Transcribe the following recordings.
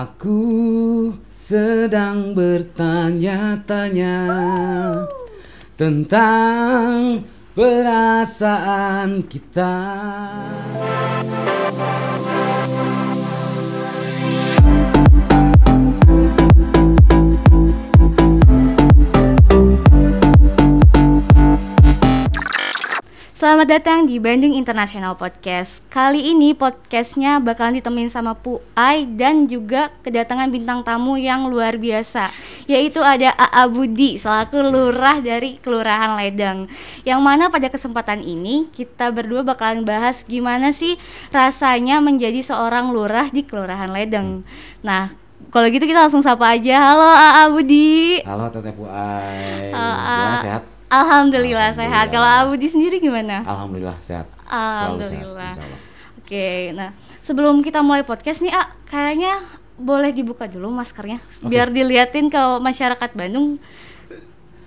Aku sedang bertanya-tanya tentang perasaan kita. Selamat datang di Bandung International Podcast. Kali ini podcastnya bakalan ditemenin sama Pu Ai dan juga kedatangan bintang tamu yang luar biasa, yaitu ada AA Budi selaku lurah dari Kelurahan Ledeng. Yang mana pada kesempatan ini kita berdua bakalan bahas gimana sih rasanya menjadi seorang lurah di Kelurahan Ledeng. Nah, kalau gitu kita langsung sapa aja. Halo AA Budi. Halo Teteh Puai. Gimana sehat? Alhamdulillah, sehat. Kalau AA Budi sendiri gimana? Alhamdulillah sehat. Sehat, Alhamdulillah. Allah. Oke, nah sebelum kita mulai podcast nih, ah, kayaknya boleh dibuka dulu maskernya, biar diliatin ke masyarakat Bandung.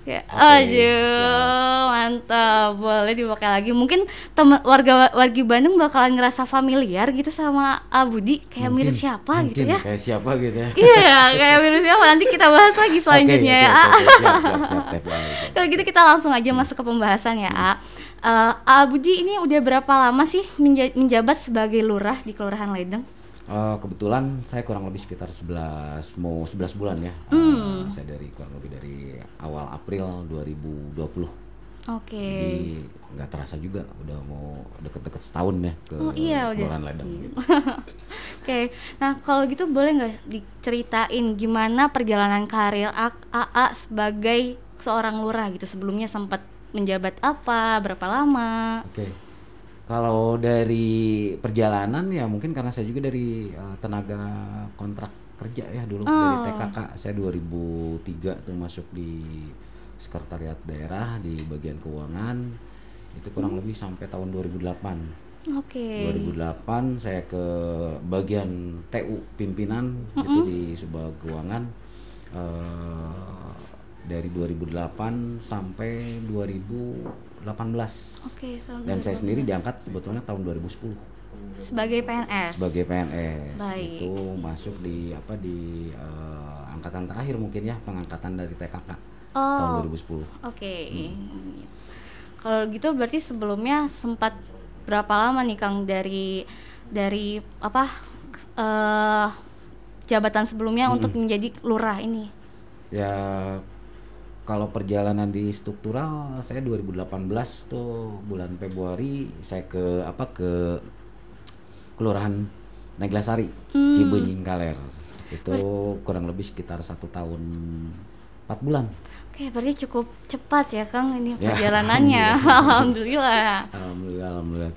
Ya, Oke, aduh, mantap. Boleh dipakai lagi. Mungkin teman warga warga Bandung bakalan ngerasa familiar gitu sama Abudi, kayak mirip Mungkin- siapa gitu mungkin ya? Kayak siapa gitu ya? Iya, kayak mirip siapa. Nanti kita bahas lagi selanjutnya ya. Siap, siap, siap, siap. Kalau gitu kita langsung aja masuk ke pembahasan ya, A. Eh, A Budi ini udah berapa lama sih menja- menjabat sebagai lurah di Kelurahan Ledeng? Eh, kebetulan saya kurang lebih sekitar 11 mau 11 bulan ya. Hmm. saya dari kurang lebih dari awal April 2020. Oke. Jadi nggak terasa juga udah mau deket-deket setahun ya ke Oh iya udah. Ledeng. gitu. Oke. Nah, kalau gitu boleh nggak diceritain gimana perjalanan karir AA sebagai seorang lurah gitu sebelumnya sempat menjabat apa, berapa lama? Oke. Kalau dari perjalanan ya mungkin karena saya juga dari eh, tenaga kontrak kerja ya dulu dari Oh. TKK saya 2003 tuh masuk di sekretariat daerah di bagian keuangan itu kurang lebih sampai tahun 2008. Oke. 2008 saya ke bagian TU pimpinan itu di sebuah keuangan eh, dari 2008 sampai 2018 Oke, tahun dan saya 2018. sendiri diangkat sebetulnya tahun 2010 sebagai PNS. sebagai PNS Baik. itu masuk di apa di eh, angkatan terakhir mungkin ya pengangkatan dari TKK tahun Oh. 2010 Oke. Hmm. Kalau gitu berarti sebelumnya sempat berapa lama nih Kang dari dari apa eh jabatan sebelumnya Hmm. untuk menjadi lurah ini? ya kalau perjalanan di struktural saya 2018 tuh bulan Februari saya ke apa ke kelurahan Neglasari Hmm. Cibenying Kaler itu kurang lebih sekitar satu tahun empat bulan Oke, berarti cukup cepat ya Kang ini Ya, perjalanannya. Alhamdulillah. alhamdulillah alhamdulillah.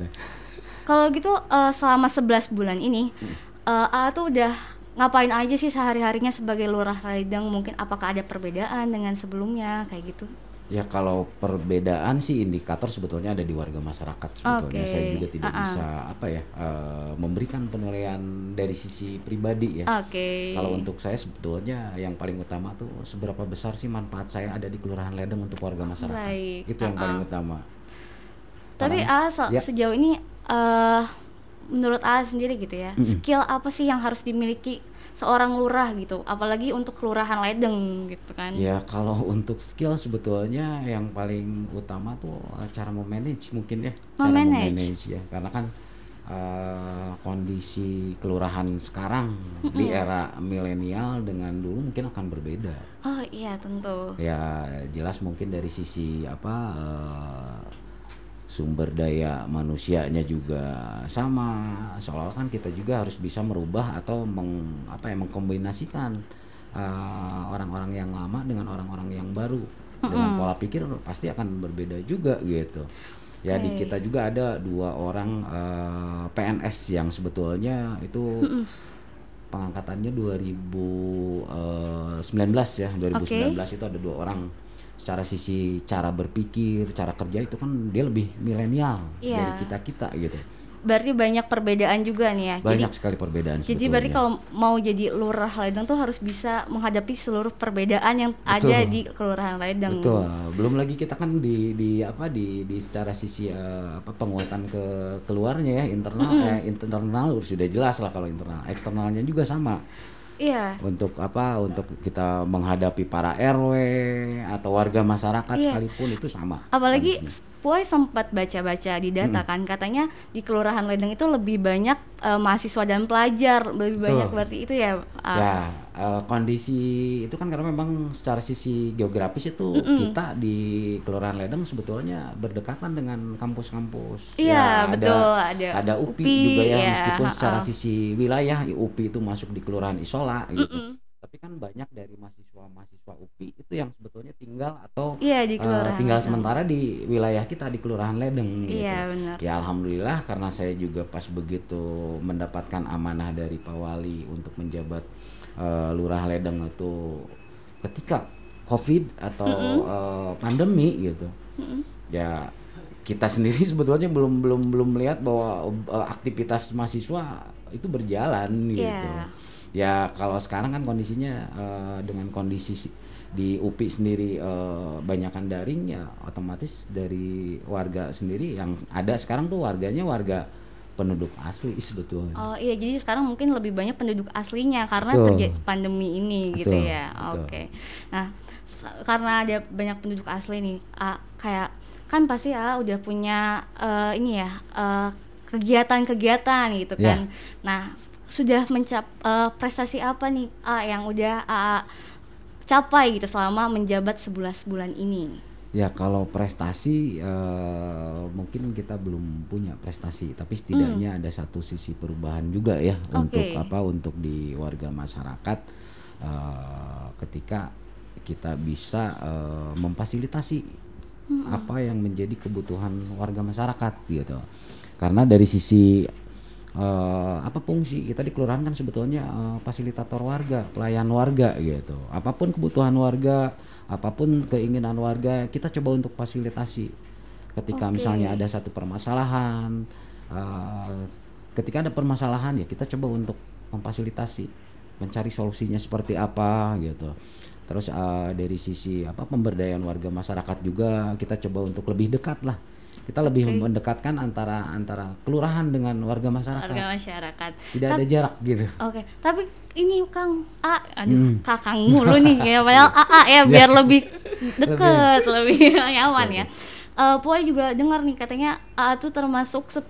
Kalau gitu eh, selama 11 bulan ini Hmm. eh A tuh udah ngapain aja sih sehari-harinya sebagai lurah Ledeng? Mungkin apakah ada perbedaan dengan sebelumnya kayak gitu? Ya kalau perbedaan sih indikator sebetulnya ada di warga masyarakat sebetulnya. Oke, Saya juga tidak ah-ah. bisa apa ya eh, memberikan penilaian dari sisi pribadi ya. Oke. Kalau untuk saya sebetulnya yang paling utama tuh seberapa besar sih manfaat saya ada di Kelurahan Ledeng untuk warga masyarakat. Baik, Itu yang paling uh-uh. utama. Tapi Karena- se- ya. sejauh ini eh menurut A sendiri gitu ya, Mm-mm. skill apa sih yang harus dimiliki seorang lurah gitu, apalagi untuk kelurahan Ledeng gitu kan? Ya kalau untuk skill sebetulnya yang paling utama tuh eh, cara memanage mungkin ya. Cara Memanage. memanage ya. Karena kan eh, kondisi kelurahan sekarang di era milenial dengan dulu mungkin akan berbeda. Oh iya tentu. Ya jelas mungkin dari sisi apa eh, sumber daya manusianya juga sama. Seolah kan kita juga harus bisa merubah atau meng, apa ya mengkombinasikan eh, orang-orang yang lama dengan orang-orang yang baru. Dengan pola pikir pasti akan berbeda juga gitu. Ya di kita juga ada dua orang eh, PNS yang sebetulnya itu pengangkatannya 2019 ya. 2019 itu ada dua orang secara sisi cara berpikir cara kerja itu kan dia lebih milenial Iya. dari kita kita gitu Berarti banyak perbedaan juga nih ya. banyak Jadi sekali perbedaan jadi sebetulnya. berarti kalau mau jadi lurah Ledeng tuh harus bisa menghadapi seluruh perbedaan yang ada Betul. di kelurahan Ledeng. betul belum lagi kita kan di di apa di di secara sisi eh, apa penguatan ke keluarnya ya internal eh, internal sudah jelas lah kalau internal eksternalnya juga sama Iya. untuk apa untuk kita menghadapi para RW atau warga masyarakat Iya. sekalipun itu sama Apalagi kondisinya. Puai sempat baca-baca di data kan katanya di Kelurahan Ledeng itu lebih banyak eh, mahasiswa dan pelajar, lebih banyak Betul. berarti itu ya. ah, ya eh, kondisi itu kan karena memang secara sisi geografis itu kita di Kelurahan Ledeng sebetulnya berdekatan dengan kampus-kampus Iya, Ya, betul. Ada ada UPI, UPI, juga ya ya, meskipun secara ha-ha. sisi wilayah UPI itu masuk di Kelurahan Isola gitu Mm-mm. Tapi kan banyak dari mahasiswa-mahasiswa UPI itu yang sebetulnya tinggal atau Iya di Kelurahan. tinggal Ledeng. sementara di wilayah kita di Kelurahan Ledeng gitu. Iya benar. Ya alhamdulillah karena saya juga pas begitu mendapatkan amanah dari Pak Wali untuk menjabat eh, Lurah Ledeng itu ketika Covid atau eh, pandemi gitu. Ya kita sendiri sebetulnya belum belum belum melihat bahwa eh, aktivitas mahasiswa itu berjalan gitu. Ya kalau sekarang kan kondisinya eh, dengan kondisi si- di UPI sendiri eh, banyakan daring ya otomatis dari warga sendiri yang ada sekarang tuh warganya warga penduduk asli sebetulnya. Oh iya, jadi sekarang mungkin lebih banyak penduduk aslinya karena terjadi pandemi ini gitu Betul, ya. Oke. Nah, s- karena ada banyak penduduk asli nih, ah, kayak kan pasti ah udah punya eh, ini ya kegiatan-kegiatan gitu Ya. kan. Nah, sudah mencap eh, prestasi apa nih ah yang udah ah, capai gitu selama menjabat 11 bulan ini? Ya kalau prestasi eh, mungkin kita belum punya prestasi, tapi setidaknya ada satu sisi perubahan juga ya untuk Hmm. Oke. apa untuk di warga masyarakat eh, ketika kita bisa eh, memfasilitasi Hmm. apa yang menjadi kebutuhan warga masyarakat gitu. Karena dari sisi eh, apa fungsi kita di kelurahan kan sebetulnya eh, fasilitator warga, pelayan warga gitu. Apa pun kebutuhan warga, apa pun keinginan warga, kita coba untuk fasilitasi. Ketika Oke. misalnya ada satu permasalahan, eh, ketika ada permasalahan ya kita coba untuk memfasilitasi, mencari solusinya seperti apa gitu. Terus eh, dari sisi apa pemberdayaan warga masyarakat juga kita coba untuk lebih dekat lah. Kita lebih Oke. mendekatkan antara antara kelurahan dengan warga masyarakat. Warga masyarakat. Tidak ada jarak gitu. Oke, tapi ini Kang A, aduh Hmm. kakang mulu nih ya, padahal AA ya biar lebih deket, lebih nyaman ya. Eh Puai juga dengar nih katanya AA tuh termasuk 10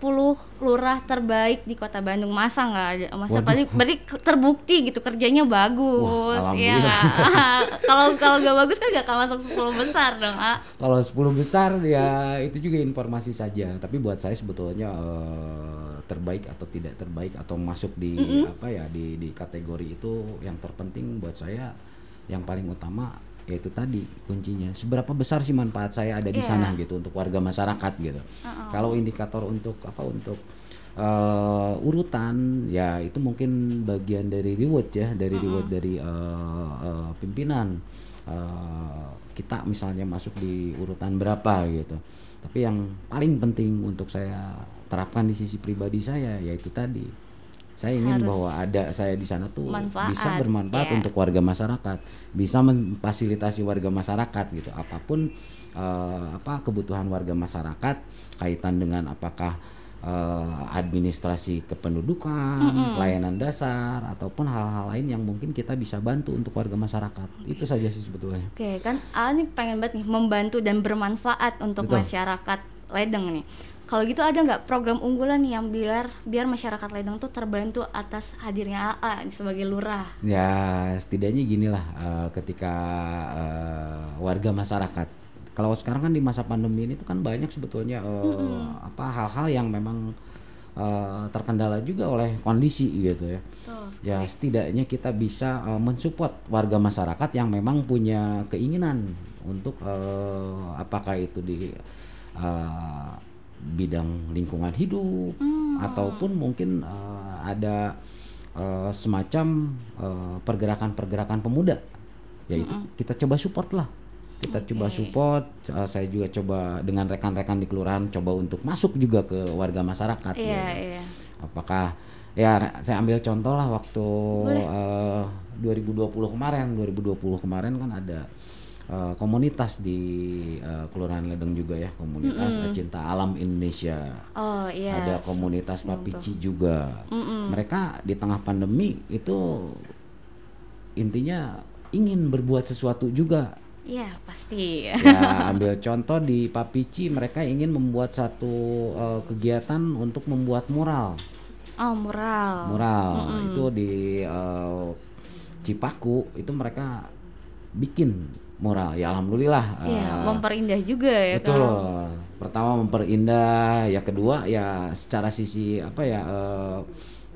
lurah terbaik di Kota Bandung. Masa nggak ada? Masa Waduh. berarti, terbukti gitu kerjanya bagus, Wah, ya. Kalau kalau nggak bagus kan nggak akan masuk 10 besar dong, A. Kalau 10 besar ya itu juga informasi saja. Tapi buat saya sebetulnya eh, terbaik atau tidak terbaik atau masuk di apa ya di di kategori itu yang terpenting buat saya yang paling utama yaitu tadi kuncinya. Seberapa besar sih manfaat saya ada di Iya. sana gitu untuk warga masyarakat gitu. Kalau indikator untuk apa untuk eh, urutan ya itu mungkin bagian dari reward ya dari reward dari eh, eh, pimpinan. Eh, kita misalnya masuk di urutan berapa gitu. Tapi yang paling penting untuk saya terapkan di sisi pribadi saya yaitu tadi saya ingin Harus bahwa ada saya di sana tuh manfaat, bisa bermanfaat ya. untuk warga masyarakat bisa memfasilitasi warga masyarakat gitu apa pun eh, apa kebutuhan warga masyarakat kaitan dengan apakah eh, administrasi kependudukan pelayanan dasar ataupun hal-hal lain yang mungkin kita bisa bantu untuk warga masyarakat itu saja sih sebetulnya Oke, kan A nih pengen banget nih membantu dan bermanfaat untuk Betul. masyarakat Ledeng nih. Kalau gitu ada nggak program unggulan yang biar biar masyarakat Ledeng tuh terbantu atas hadirnya AA sebagai lurah? Ya setidaknya ginilah eh, ketika eh, warga masyarakat kalau sekarang kan di masa pandemi ini tuh kan banyak sebetulnya eh, apa hal-hal yang memang eh, terkendala juga oleh kondisi gitu ya. Betul. Ya setidaknya kita bisa eh, mensupport warga masyarakat yang memang punya keinginan untuk eh, apakah itu di eh, bidang lingkungan hidup ataupun mungkin eh, ada eh, semacam eh, pergerakan-pergerakan pemuda. Yaitu kita coba support lah. Kita coba support eh, saya juga coba dengan rekan-rekan di kelurahan coba untuk masuk juga ke warga masyarakat Iya, ya. iya. apakah ya saya ambil contoh lah waktu Boleh. eh, 2020 kemarin. 2020 kemarin kan ada eh, komunitas di eh, Kelurahan Ledeng juga ya komunitas eh, cinta alam Indonesia. Oh iya. ada komunitas Papici juga. Mereka di tengah pandemi itu intinya ingin berbuat sesuatu juga. Iya, pasti. ya ambil contoh di Papici mereka ingin membuat satu eh, kegiatan untuk membuat mural. Oh, mural. mural. Itu di eh, Cipaku itu mereka bikin mural ya alhamdulillah Iya, eh, memperindah juga ya betul. Kan. pertama memperindah. Ya kedua ya secara sisi apa ya eh,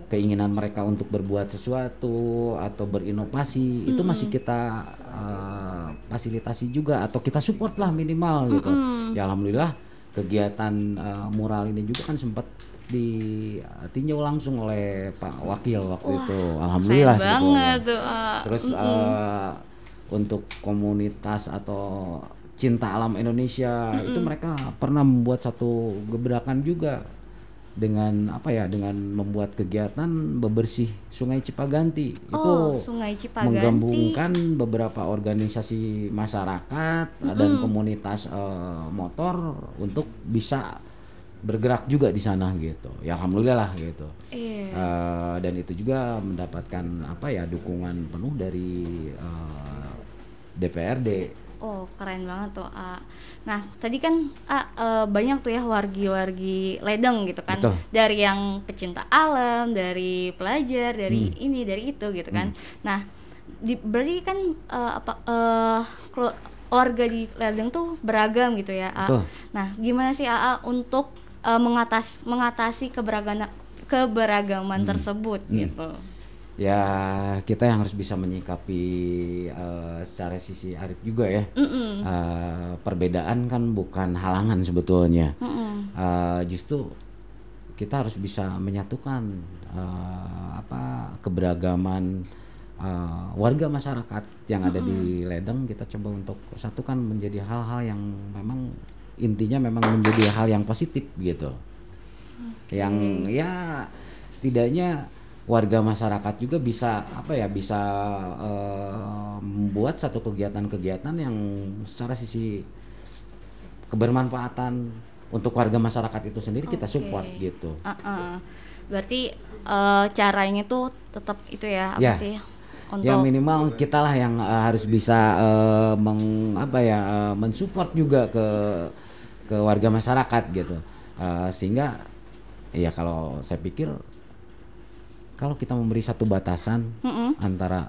keinginan mereka untuk berbuat sesuatu atau berinovasi itu masih kita eh, fasilitasi juga atau kita support lah minimal gitu. Ya alhamdulillah kegiatan eh, mural ini juga kan sempat ditinjau langsung oleh Pak Wakil waktu itu. Alhamdulillah Keren banget tuh. ah. Terus eh, untuk komunitas atau cinta alam Indonesia. Itu mereka pernah membuat satu gebrakan juga dengan apa ya dengan membuat kegiatan bebersih Sungai Cipaganti. Oh, itu Sungai Cipaganti. menggabungkan beberapa organisasi masyarakat dan komunitas eh, motor untuk bisa bergerak juga di sana gitu. Ya alhamdulillah lah gitu. Iya. Eh, dan itu juga mendapatkan apa ya dukungan penuh dari eh, DPRD. Oh, keren banget tuh. A. Nah, tadi kan A, eh, banyak tuh ya wargi-wargi ledeng gitu kan. Betul. Dari yang pecinta alam, dari pelajar, dari Hmm. ini, dari itu gitu kan. Nah, di, berarti kan eh, apa kelu- warga di ledeng tuh beragam gitu ya. A. Betul. Nah, gimana sih AA untuk eh, mengatas mengatasi keberagaman keberagaman tersebut Hmm. gitu. Ya kita yang harus bisa menyikapi eh, secara sisi arif juga ya. Mm-mm. Eh, perbedaan kan bukan halangan sebetulnya. Mm-mm. Eh, justru kita harus bisa menyatukan eh, apa keberagaman eh, warga masyarakat yang ada di Ledeng kita coba untuk satukan menjadi hal-hal yang memang intinya memang menjadi hal yang positif gitu yang ya setidaknya warga masyarakat juga bisa apa ya bisa eh, membuat satu kegiatan-kegiatan yang secara sisi kebermanfaatan untuk warga masyarakat itu sendiri kita Oke. support gitu Uh-uh. Berarti eh, caranya tuh tetap itu ya apa Ya. sih? Untuk ya minimal kita lah yang eh, harus bisa eh, meng apa ya eh, mensupport juga ke ke warga masyarakat gitu Eh, sehingga ya kalau saya pikir kalau kita memberi satu batasan Mm-mm. antara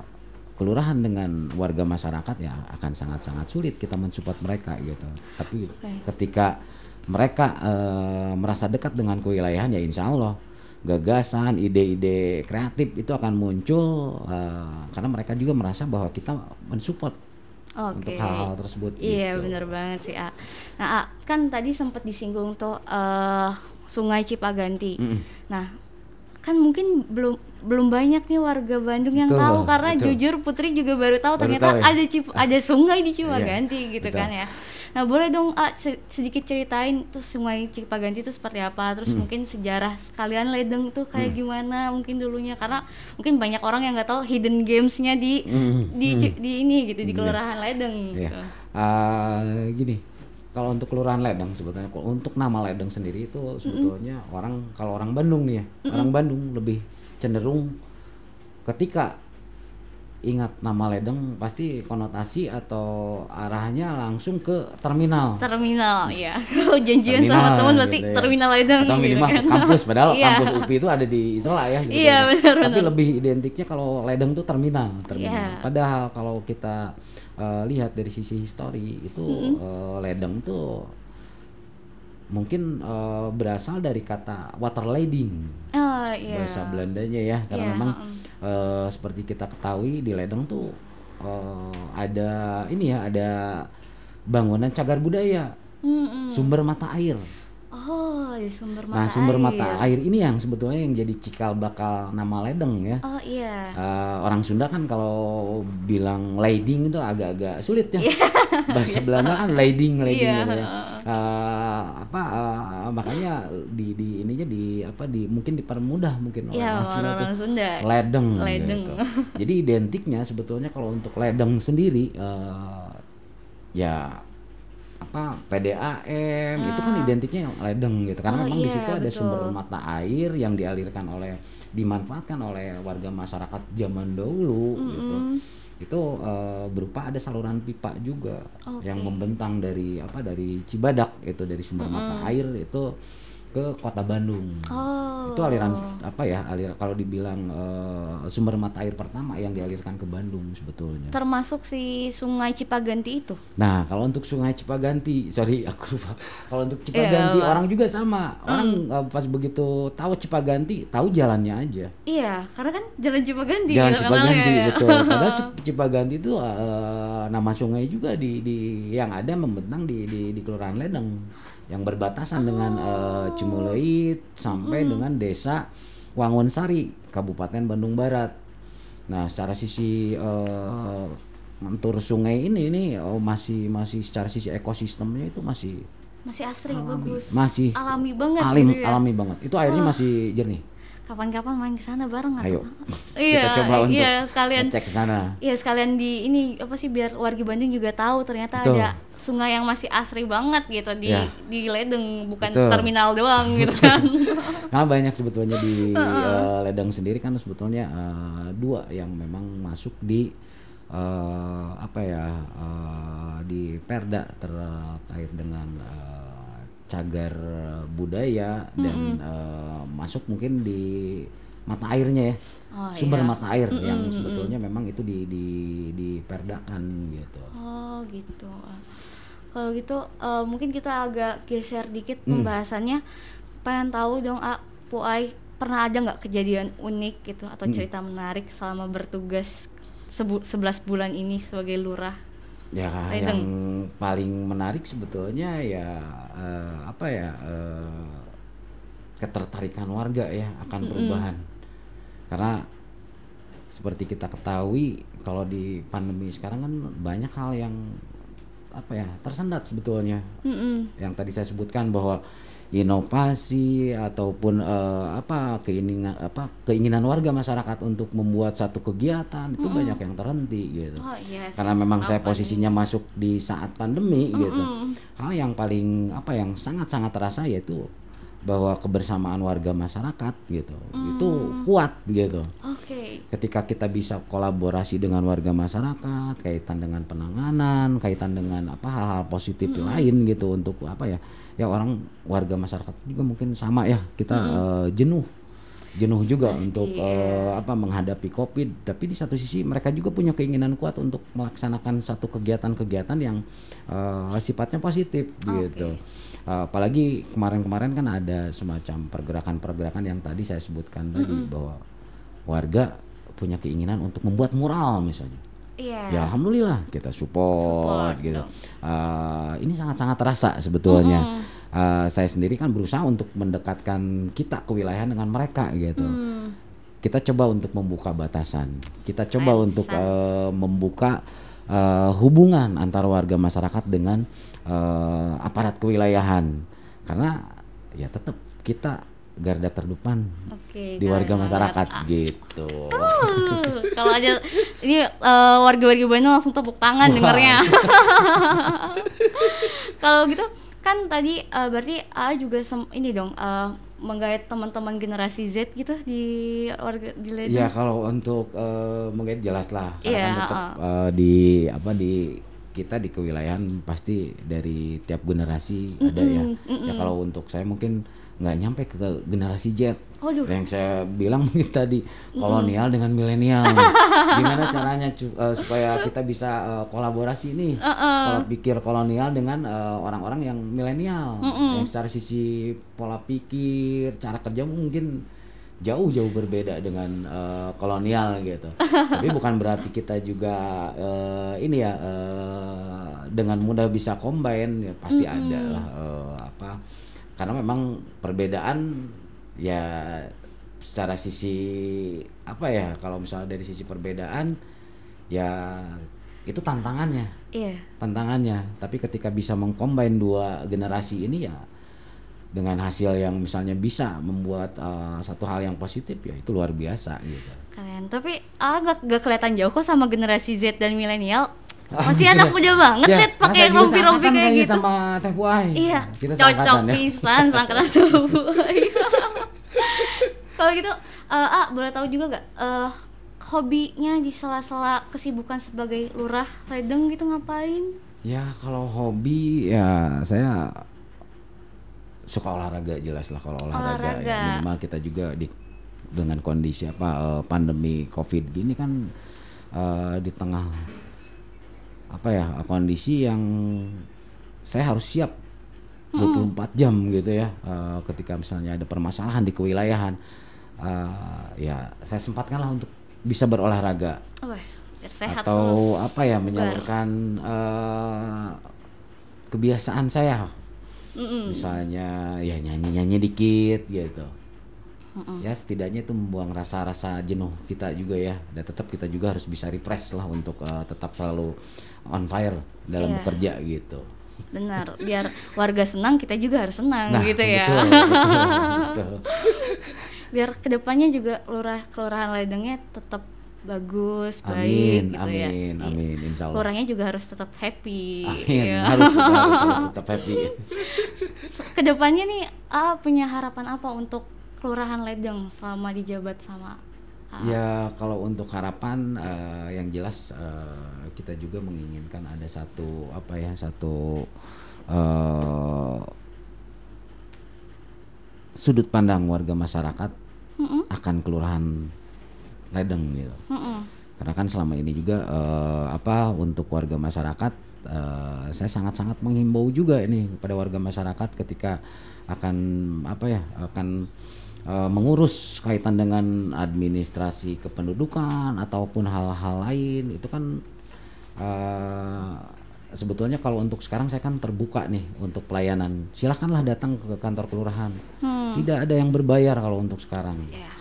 kelurahan dengan warga masyarakat ya akan sangat-sangat sulit kita mensupport mereka gitu tapi Oke. ketika mereka eh, merasa dekat dengan kewilayahan ya insya Allah gagasan ide-ide kreatif itu akan muncul eh, karena mereka juga merasa bahwa kita mensupport untuk Oke. hal-hal tersebut Iya gitu. bener banget sih A. Nah A, kan tadi sempat disinggung tuh eh, Sungai Cipaganti. Mm-mm. Nah kan mungkin belum belum banyak nih warga Bandung yang Betul, tahu karena betul. jujur Putri juga baru tahu Baru ternyata tahu ya? ada Cip- ada sungai di Cipaganti gitu betul. kan ya. Nah boleh dong A, se- sedikit ceritain tuh Sungai Cipaganti itu seperti apa, terus Hmm. mungkin sejarah sekalian Ledeng tuh kayak gimana mungkin dulunya karena mungkin banyak orang yang nggak tahu hidden gamesnya di Mm, di Ci- di ini gitu di kelurahan Ledeng Iya. gitu. Eh, gini, kalau untuk kelurahan Ledeng sebetulnya, kalau untuk nama Ledeng sendiri itu sebetulnya orang kalau orang Bandung nih ya, orang Bandung lebih cenderung ketika ingat nama Ledeng pasti konotasi atau arahnya langsung ke terminal. Terminal, ya. Kalau janjian sama Terminal, teman berarti gitu ya. terminal Ledeng Atau gitu minimal kan. kampus padahal Iya. kampus UPI itu ada di Isola ya. Iya, benar, Tapi benar. lebih identiknya kalau Ledeng itu terminal, terminal. Iya. Padahal kalau kita eh, lihat dari sisi histori itu eh, Ledeng tuh mungkin eh, berasal dari kata water lading Oh, iya. bahasa Belandanya ya karena Iya, memang mm. Eh, seperti kita ketahui di Ledeng tuh eh, ada ini ya ada bangunan cagar budaya Mm-mm. sumber mata air Oh, di sumber mata Nah, sumber air. mata air ini yang sebetulnya yang jadi cikal bakal nama ledeng ya. Oh, iya. Eh, orang Sunda kan kalau bilang lading itu agak-agak sulit ya. Bahasa Belanda kan lading, lading Iya, gitu ya. Eh, apa eh, makanya di di ininya di apa di mungkin dipermudah mungkin Iya, orang Sunda tuh. orang-orang Sunda. Ledeng, Ledeng. gitu. Jadi identiknya sebetulnya kalau untuk ledeng sendiri eh, ya apa PDAM itu kan identiknya yang ledeng gitu karena Oh, memang di iya, situ ada betul. sumber mata air yang dialirkan oleh dimanfaatkan oleh warga masyarakat zaman dahulu gitu. lupa ada saluran pipa juga Oke. yang membentang dari apa dari Cibadak itu dari sumber mata air itu ke kota Bandung. Oh. Itu aliran apa ya? Aliran kalau dibilang eh, sumber mata air pertama yang dialirkan ke Bandung sebetulnya. Termasuk si Sungai Cipaganti itu. Nah, kalau untuk Sungai Cipaganti, sorry aku lupa. Kalau untuk Cipaganti Pak. orang juga sama. Orang eh, pas begitu tahu Cipaganti, tahu jalannya aja. Iya, karena kan Jalan Cipaganti Jalan Cipaganti ya. betul. Padahal Cip- Cipaganti itu eh, nama sungai juga di di yang ada membentang di di, di Kelurahan Ledeng yang berbatasan dengan eh, Cimuleuit sampai dengan desa Wangunsari, Kabupaten Bandung Barat. Nah, secara sisi eh mentur sungai ini ini oh, masih masih secara sisi ekosistemnya itu masih Masih asri bagus. masih Alami banget alim gitu ya. alami banget. Itu airnya masih jernih. Kapan-kapan main ke sana bareng Ayo. Iya, Kita coba untuk iya, sekalian cek ke sana. Iya sekalian di ini apa sih biar warga Bandung juga tahu ternyata Betul. ada sungai yang masih asri banget gitu di Ya. di Ledeng bukan Betul. terminal doang gitu kan. Karena banyak sebetulnya di eh, Ledeng sendiri kan sebetulnya eh, dua yang memang masuk di eh, apa ya eh, di Perda terkait dengan eh, cagar budaya dan eh, masuk mungkin di mata airnya ya Oh, sumber iya. mata air yang sebetulnya memang itu di di diperdakan gitu. Oh gitu. Kalau gitu eh, mungkin kita agak geser dikit Hmm. pembahasannya. Pengen tahu dong, A, Puai pernah ada nggak kejadian unik gitu atau Hmm. cerita menarik selama bertugas sebu 11 bulan ini sebagai lurah? Ya Ledeng. yang paling menarik sebetulnya ya eh, apa ya eh, ketertarikan warga ya akan perubahan karena seperti kita ketahui kalau di pandemi sekarang kan banyak hal yang apa ya tersendat sebetulnya Mm-mm. yang tadi saya sebutkan bahwa inovasi ataupun eh, apa keinginan apa keinginan warga masyarakat untuk membuat satu kegiatan itu banyak yang terhenti gitu Oh sih. karena memang saya Apa nih? posisinya masuk di saat pandemi gitu hal yang paling apa yang sangat sangat terasa yaitu bahwa kebersamaan warga masyarakat gitu. Itu kuat gitu. Oke. ketika kita bisa kolaborasi dengan warga masyarakat kaitan dengan penanganan kaitan dengan apa hal-hal positif lain gitu untuk apa ya ya orang warga masyarakat juga mungkin sama ya kita eh, jenuh. Jenuh juga Pasti, untuk eh, apa menghadapi covid. Tapi di satu sisi mereka juga punya keinginan kuat untuk melaksanakan satu kegiatan-kegiatan yang eh, sifatnya positif gitu Eh, apalagi kemarin-kemarin kan ada semacam pergerakan-pergerakan yang tadi saya sebutkan tadi bahwa warga punya keinginan untuk membuat mural misalnya. Iya. ya alhamdulillah kita support, Support, gitu. Eh, ini sangat-sangat terasa sebetulnya. Eh, saya sendiri kan berusaha untuk mendekatkan kita ke wilayah dengan mereka gitu. Hmm. kita coba untuk membuka batasan. Kita coba Batasan. untuk eh, membuka eh, hubungan antara warga masyarakat dengan eh, aparat kewilayahan karena ya tetap kita garda terdepan Oke. di warga masyarakat gitu Uh, kalau aja ini eh, warga-warga Bandung langsung tepuk tangan dengarnya. kalau gitu kan tadi eh, berarti A juga sem- ini dong eh, menggait teman-teman generasi Z gitu di warga di Ledeng. Ya kalau untuk eh, mungkin jelas lah karena Iya, kan tetap eh, di apa di kita di kewilayahan pasti dari tiap generasi ada ya. Ya kalau untuk saya mungkin nggak nyampe ke generasi Z. Waduh. Yang saya bilang mungkin tadi kolonial dengan milenial. Gimana caranya eh, supaya kita bisa eh, kolaborasi nih? Pola pikir kolonial dengan eh, orang-orang yang milenial. Yang secara sisi pola pikir, cara kerja mungkin jauh-jauh berbeda dengan eh, kolonial gitu. Tapi bukan berarti kita juga eh, ini ya eh, dengan mudah bisa combine ya pasti ada lah eh, apa karena memang perbedaan ya secara sisi apa ya kalau misalnya dari sisi perbedaan ya itu tantangannya Iya. tantangannya tapi ketika bisa mengcombine dua generasi ini ya dengan hasil yang misalnya bisa membuat eh, satu hal yang positif ya itu luar biasa gitu Keren. Tapi A gak, gak kelihatan jauh kok sama generasi Z dan milenial. Masih anak muda banget Ya, Zed pakai rompi-rompi kayak gitu. sama Teh Puai Iya, kita cocok ya pisan sangkatan sebuah. Kalau gitu, eh, ah boleh tahu juga gak eh, hobinya di sela-sela kesibukan sebagai lurah Ledeng gitu ngapain? Ya kalau hobi ya saya suka olahraga jelas lah kalau olahraga, Olahraga. ya minimal kita juga di dengan kondisi apa eh, pandemi covid gini kan eh, di tengah apa ya kondisi yang saya harus siap 24 jam gitu ya eh, ketika misalnya ada permasalahan di kewilayahan eh, ya saya sempatkan lah untuk bisa berolahraga Oh, biar sehat atau terus. apa ya menyalurkan eh, kebiasaan saya Mm-mm. misalnya ya nyanyi nyanyi dikit gitu ya setidaknya itu membuang rasa-rasa jenuh kita juga ya dan tetap kita juga harus bisa refresh lah untuk eh, tetap selalu on fire dalam Iya. bekerja gitu Benar, biar warga senang kita juga harus senang nah gitu ya. betul, betul, betul. biar ke depannya juga lurah kelurahan Ledengnya tetap bagus, baik amin gitu ya. amin Iya. amin insya Allah Lurahnya juga harus tetap happy. amin ya. harus, harus harus tetap happy Ke depannya nih, A punya harapan apa untuk kelurahan Ledeng selama dijabat sama A? Ya kalau untuk harapan eh, yang jelas eh, kita juga menginginkan ada satu apa ya satu eh, sudut pandang warga masyarakat Mm-mm, akan kelurahan Ledeng gitu. mm-mm. Karena kan selama ini juga eh, apa untuk warga masyarakat eh, saya sangat-sangat menghimbau juga ini kepada warga masyarakat ketika akan apa ya akan eh, mengurus kaitan dengan administrasi kependudukan ataupun hal-hal lain itu kan eh, sebetulnya kalau untuk sekarang saya kan terbuka nih untuk pelayanan. Silahkanlah datang ke kantor kelurahan. Hmm, tidak ada yang berbayar kalau untuk sekarang. Ya.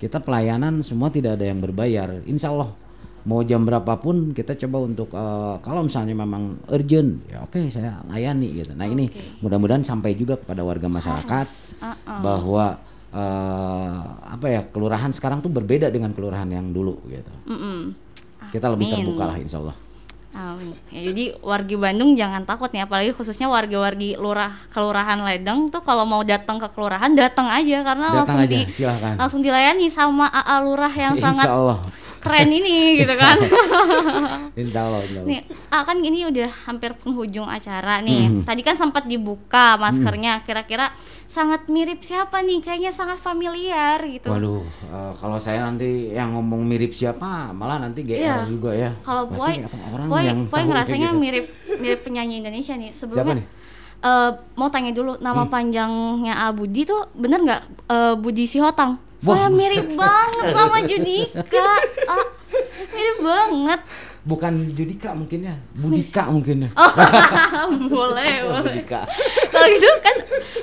kita pelayanan semua tidak ada yang berbayar. Insya Allah mau jam berapapun kita coba untuk eh, kalau misalnya memang urgent ya oke saya layani gitu. Nah ini Oke. mudah-mudahan sampai juga kepada warga masyarakat Uh-uh. bahwa eh, apa ya kelurahan sekarang tuh berbeda dengan kelurahan yang dulu gitu. Mm-mm. kita lebih terbuka lah insya Allah. Amin. Ya, jadi wargi Bandung jangan takut nih, apalagi khususnya wargi-wargi lurah kelurahan Ledeng tuh kalau mau datang ke kelurahan datang aja karena datang langsung aja di silahkan langsung dilayani sama AA lurah yang insya sangat Allah keren ini gitu kan. insya Allah, insya Allah. nih, ah, kan ini udah hampir penghujung acara nih. Mhm. Tadi kan sempat dibuka maskernya. Kira-kira sangat mirip siapa nih? Kayaknya sangat familiar gitu. Waduh, eh, kalau saya nanti yang ngomong mirip siapa, malah nanti GR Iya. juga ya. Kalau Boy, orang Boy, yang Boy ngerasanya gitu. mirip mirip penyanyi Indonesia nih. Siapa Sebelumnya nih? Hmm. eh, mau tanya dulu nama panjangnya A Budi tuh bener nggak Eh, Budi Sihotang? Wah, buset. mirip banget sama Judika. Ah, mirip banget. Bukan Judika mungkin ya, Budika mungkin ya. Oh, boleh, boleh. Kalau gitu kan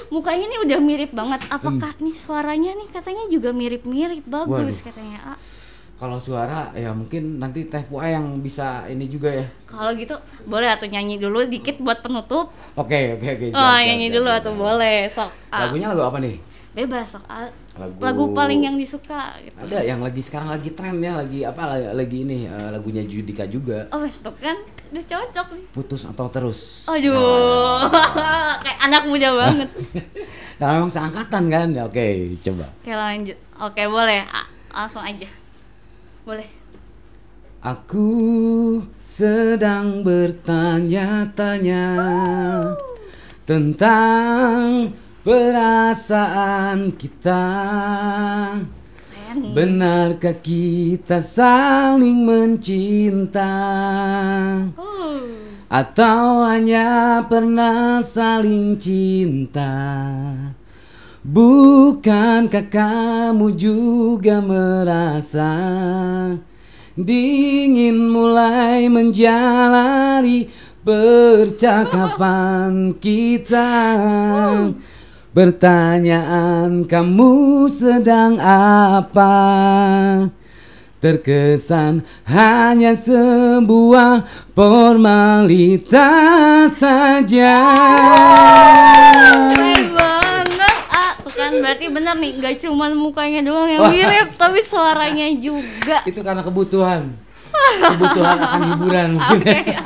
mukanya nih udah mirip banget. Apakah nih suaranya nih katanya juga mirip-mirip bagus Waduh. katanya. Ah, Kalau suara ya mungkin nanti Teh Pua yang bisa ini juga ya. kalau gitu boleh atau nyanyi dulu dikit buat penutup. Oke, oke, oke. siap, Oh, siap, nyanyi siap, dulu siap, atau siap. boleh sok. Ah, Lagunya lagu apa nih? bebas sok. Ah, Lagu, lagu paling yang disuka gitu. ada yang lagi sekarang lagi tren ya, lagi apa lagi, ini eh, lagunya Judika juga. Oh, itu kan udah cocok nih. Putus atau terus. Aduh, kayak anak muda banget. Nah, memang seangkatan kan? Ya, Oke, coba. Oke lanjut. Oke boleh, langsung aja. Boleh. Aku sedang bertanya-tanya tentang perasaan kita. Benarkah kita saling mencinta Uh, atau hanya pernah saling cinta? Bukankah kamu juga merasa dingin mulai menjalani percakapan kita? Pertanyaan kamu sedang apa? Terkesan hanya sebuah formalitas saja. keren banget. Ah, tuh kan berarti bener nih, gak cuman mukanya doang yang Wah. mirip, tapi suaranya juga. Itu karena kebutuhan. Kebutuhan akan hiburan. Oke. ya.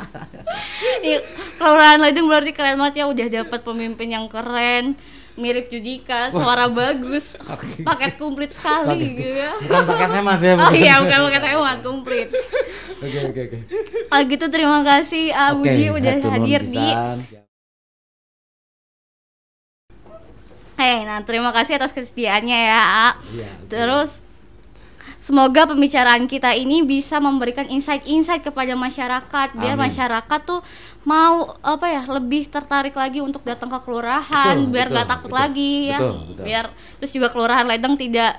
Kelurahan Ledeng berarti keren banget ya udah dapat pemimpin yang keren. Mirip Judika, suara bagus, Oke. paket komplit sekali gitu ya. Bukan paket hemat ya. Oh iya, bukan paket hemat komplit. Oke oke oke. Ah gitu terima kasih ah, Oke, Budi udah hadir di. Eh, nah terima kasih atas kesediaannya ya. A. Iya. oke. Terus semoga pembicaraan kita ini bisa memberikan insight-insight kepada masyarakat biar Amin. masyarakat tuh mau apa ya lebih tertarik lagi untuk datang ke kelurahan Betul, biar betul, nggak takut betul. lagi ya. Betul, betul. Biar terus juga kelurahan Ledeng tidak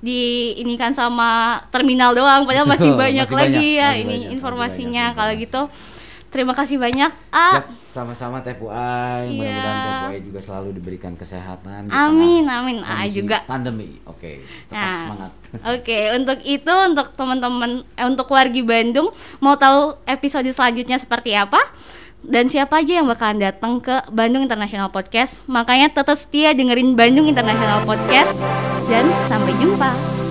diinikan sama terminal doang padahal masih Betul, banyak masih lagi banyak, ya masih ini banyak, informasinya banyak kalau gitu. Terima kasih banyak. A. Siap, sama-sama Teh Puai. Iya. Mudah-mudahan Teh Puai juga selalu diberikan kesehatan. di Amin, amin. Ah, juga. Pandemi. Oke, tetap Nah, semangat. Oke, untuk itu untuk teman-teman eh, untuk wargi Bandung mau tahu episode selanjutnya seperti apa dan siapa aja yang bakalan datang ke Bandung International Podcast. Makanya tetap setia dengerin Bandung International Podcast dan sampai jumpa.